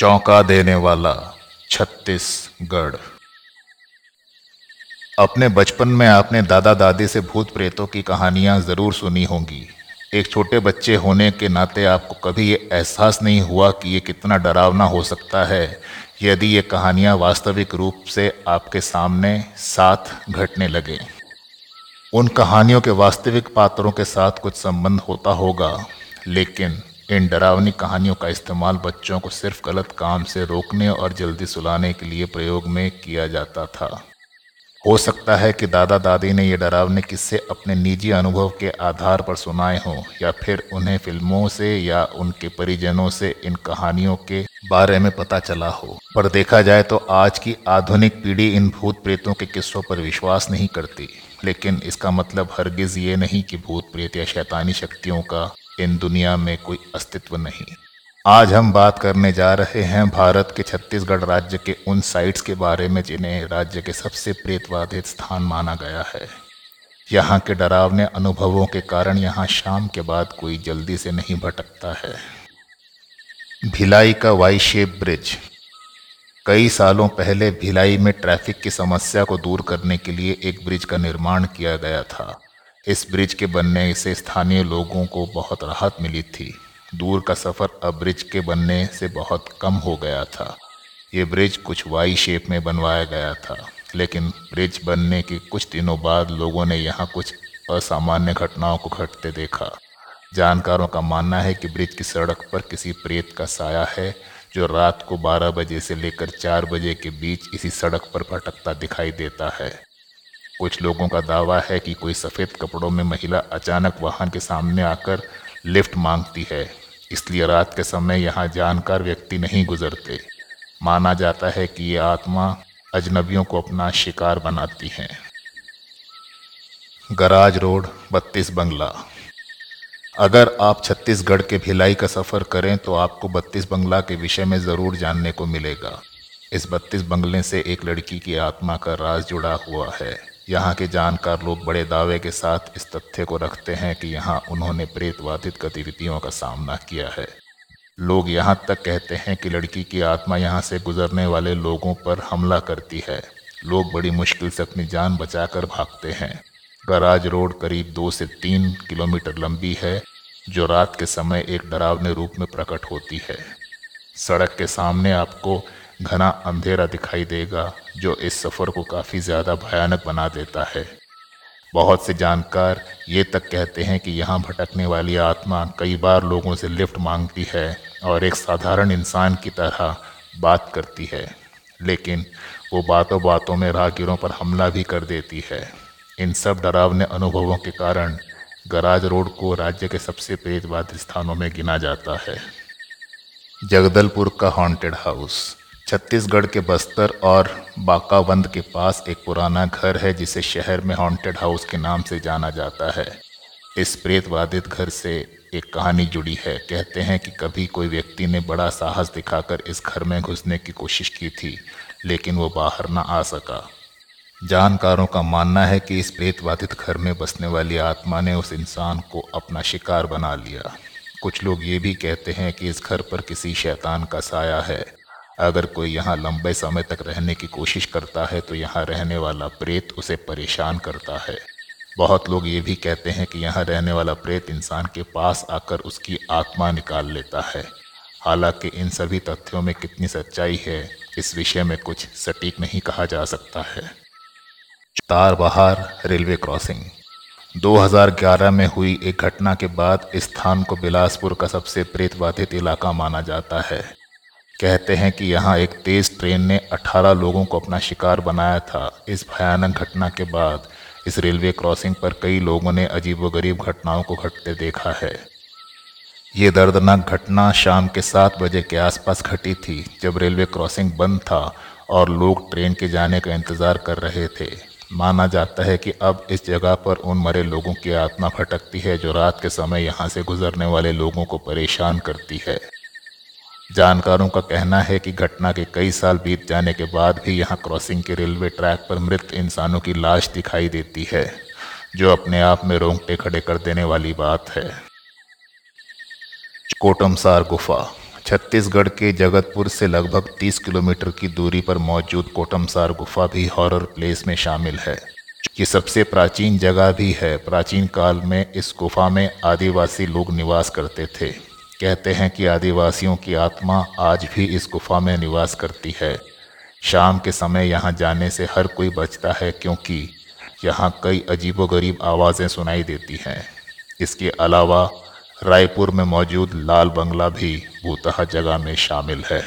चौंका देने वाला छत्तीसगढ़। अपने बचपन में आपने दादा दादी से भूत प्रेतों की कहानियाँ ज़रूर सुनी होंगी। एक छोटे बच्चे होने के नाते आपको कभी ये एहसास नहीं हुआ कि ये कितना डरावना हो सकता है, यदि ये कहानियाँ वास्तविक रूप से आपके सामने साथ घटने लगे। उन कहानियों के वास्तविक पात्रों के साथ कुछ संबंध होता होगा, लेकिन इन डरावनी कहानियों का इस्तेमाल बच्चों को सिर्फ़ गलत काम से रोकने और जल्दी सुलाने के लिए प्रयोग में किया जाता था। हो सकता है कि दादा दादी ने ये डरावने किस्से अपने निजी अनुभव के आधार पर सुनाए हों, या फिर उन्हें फ़िल्मों से या उनके परिजनों से इन कहानियों के बारे में पता चला हो। पर देखा जाए तो आज की आधुनिक पीढ़ी इन भूत प्रेतों के किस्सों पर विश्वास नहीं करती। लेकिन इसका मतलब हरगिज ये नहीं कि भूत प्रेत या शैतानी शक्तियों का इन दुनिया में कोई अस्तित्व नहीं। आज हम बात करने जा रहे हैं भारत के छत्तीसगढ़ राज्य के उन साइट्स के बारे में जिन्हें राज्य के सबसे प्रेतवाधित स्थान माना गया है। यहाँ के डरावने अनुभवों के कारण यहाँ शाम के बाद कोई जल्दी से नहीं भटकता है। भिलाई का वाई शेप ब्रिज। कई सालों पहले भिलाई में ट्रैफ़िक की समस्या को दूर करने के लिए एक ब्रिज का निर्माण किया गया था। इस ब्रिज के बनने से स्थानीय लोगों को बहुत राहत मिली थी। दूर का सफ़र अब ब्रिज के बनने से बहुत कम हो गया था। ये ब्रिज कुछ वाई शेप में बनवाया गया था, लेकिन ब्रिज बनने के कुछ दिनों बाद लोगों ने यहाँ कुछ असामान्य घटनाओं को घटते देखा। जानकारों का मानना है कि ब्रिज की सड़क पर किसी प्रेत का साया है, जो रात को 12 बजे से लेकर 4 बजे के बीच इसी सड़क पर भटकता दिखाई देता है। कुछ लोगों का दावा है कि कोई सफ़ेद कपड़ों में महिला अचानक वाहन के सामने आकर लिफ्ट मांगती है। इसलिए रात के समय यहाँ जानकार व्यक्ति नहीं गुजरते। माना जाता है कि ये आत्मा अजनबियों को अपना शिकार बनाती हैं। गराज रोड, बत्तीस बंगला। अगर आप छत्तीसगढ़ के भिलाई का सफ़र करें तो आपको बत्तीस बंगला के विषय में ज़रूर जानने को मिलेगा। इस बत्तीस बंगले से एक लड़की की आत्मा का राज जुड़ा हुआ है। यहाँ के जानकार लोग बड़े दावे के साथ इस तथ्य को रखते हैं कि यहाँ उन्होंने प्रेतवादित गतिविधियों का सामना किया है। लोग यहाँ तक कहते हैं कि लड़की की आत्मा यहाँ से गुजरने वाले लोगों पर हमला करती है। लोग बड़ी मुश्किल से अपनी जान बचाकर भागते हैं। गराज रोड करीब दो से तीन किलोमीटर लंबी है, जो रात के समय एक डरावने रूप में प्रकट होती है। सड़क के सामने आपको घना अंधेरा दिखाई देगा, जो इस सफ़र को काफ़ी ज़्यादा भयानक बना देता है। बहुत से जानकार ये तक कहते हैं कि यहाँ भटकने वाली आत्मा कई बार लोगों से लिफ्ट मांगती है और एक साधारण इंसान की तरह बात करती है, लेकिन वो बातों बातों में राहगीरों पर हमला भी कर देती है। इन सब डरावने अनुभवों के कारण गराज रोड को राज्य के सबसे प्रेतवाद स्थानों में गिना जाता है। जगदलपुर का हॉन्टेड हाउस छत्तीसगढ़ के बस्तर और बाकावंद के पास एक पुराना घर है, जिसे शहर में हॉन्टेड हाउस के नाम से जाना जाता है। इस प्रेतवादित घर से एक कहानी जुड़ी है। कहते हैं कि कभी कोई व्यक्ति ने बड़ा साहस दिखाकर इस घर में घुसने की कोशिश की थी, लेकिन वो बाहर ना आ सका। जानकारों का मानना है कि इस प्रेतवादित घर में बसने वाली आत्मा ने उस इंसान को अपना शिकार बना लिया। कुछ लोग ये भी कहते हैं कि इस घर पर किसी शैतान का साया है। अगर कोई यहाँ लंबे समय तक रहने की कोशिश करता है तो यहाँ रहने वाला प्रेत उसे परेशान करता है। बहुत लोग ये भी कहते हैं कि यहाँ रहने वाला प्रेत इंसान के पास आकर उसकी आत्मा निकाल लेता है। हालाँकि इन सभी तथ्यों में कितनी सच्चाई है, इस विषय में कुछ सटीक नहीं कहा जा सकता है। तार बहार रेलवे क्रॉसिंग। 2011 में हुई एक घटना के बाद इस स्थान को बिलासपुर का सबसे प्रेतबाधित इलाका माना जाता है। कहते हैं कि यहाँ एक तेज़ ट्रेन ने 18 लोगों को अपना शिकार बनाया था। इस भयानक घटना के बाद इस रेलवे क्रॉसिंग पर कई लोगों ने अजीबोगरीब घटनाओं को घटते देखा है। ये दर्दनाक घटना शाम के सात बजे के आसपास घटी थी, जब रेलवे क्रॉसिंग बंद था और लोग ट्रेन के जाने का इंतज़ार कर रहे थे। माना जाता है कि अब इस जगह पर उन मरे लोगों की आत्मा भटकती है जो रात के समय यहाँ से गुजरने वाले लोगों को परेशान करती है। जानकारों का कहना है कि घटना के कई साल बीत जाने के बाद भी यहाँ क्रॉसिंग के रेलवे ट्रैक पर मृत इंसानों की लाश दिखाई देती है, जो अपने आप में रोंगटे खड़े कर देने वाली बात है। कोटमसार गुफा, छत्तीसगढ़ के जगतपुर से लगभग 30 किलोमीटर की दूरी पर मौजूद कोटमसार गुफा भी हॉरर प्लेस में शामिल है। ये सबसे प्राचीन जगह भी है। प्राचीन काल में इस गुफा में आदिवासी लोग निवास करते थे। कहते हैं कि आदिवासियों की आत्मा आज भी इस गुफा में निवास करती है। शाम के समय यहाँ जाने से हर कोई बचता है क्योंकि यहाँ कई अजीबोगरीब आवाज़ें सुनाई देती हैं। इसके अलावा रायपुर में मौजूद लाल बंगला भी भूतहा जगह में शामिल है।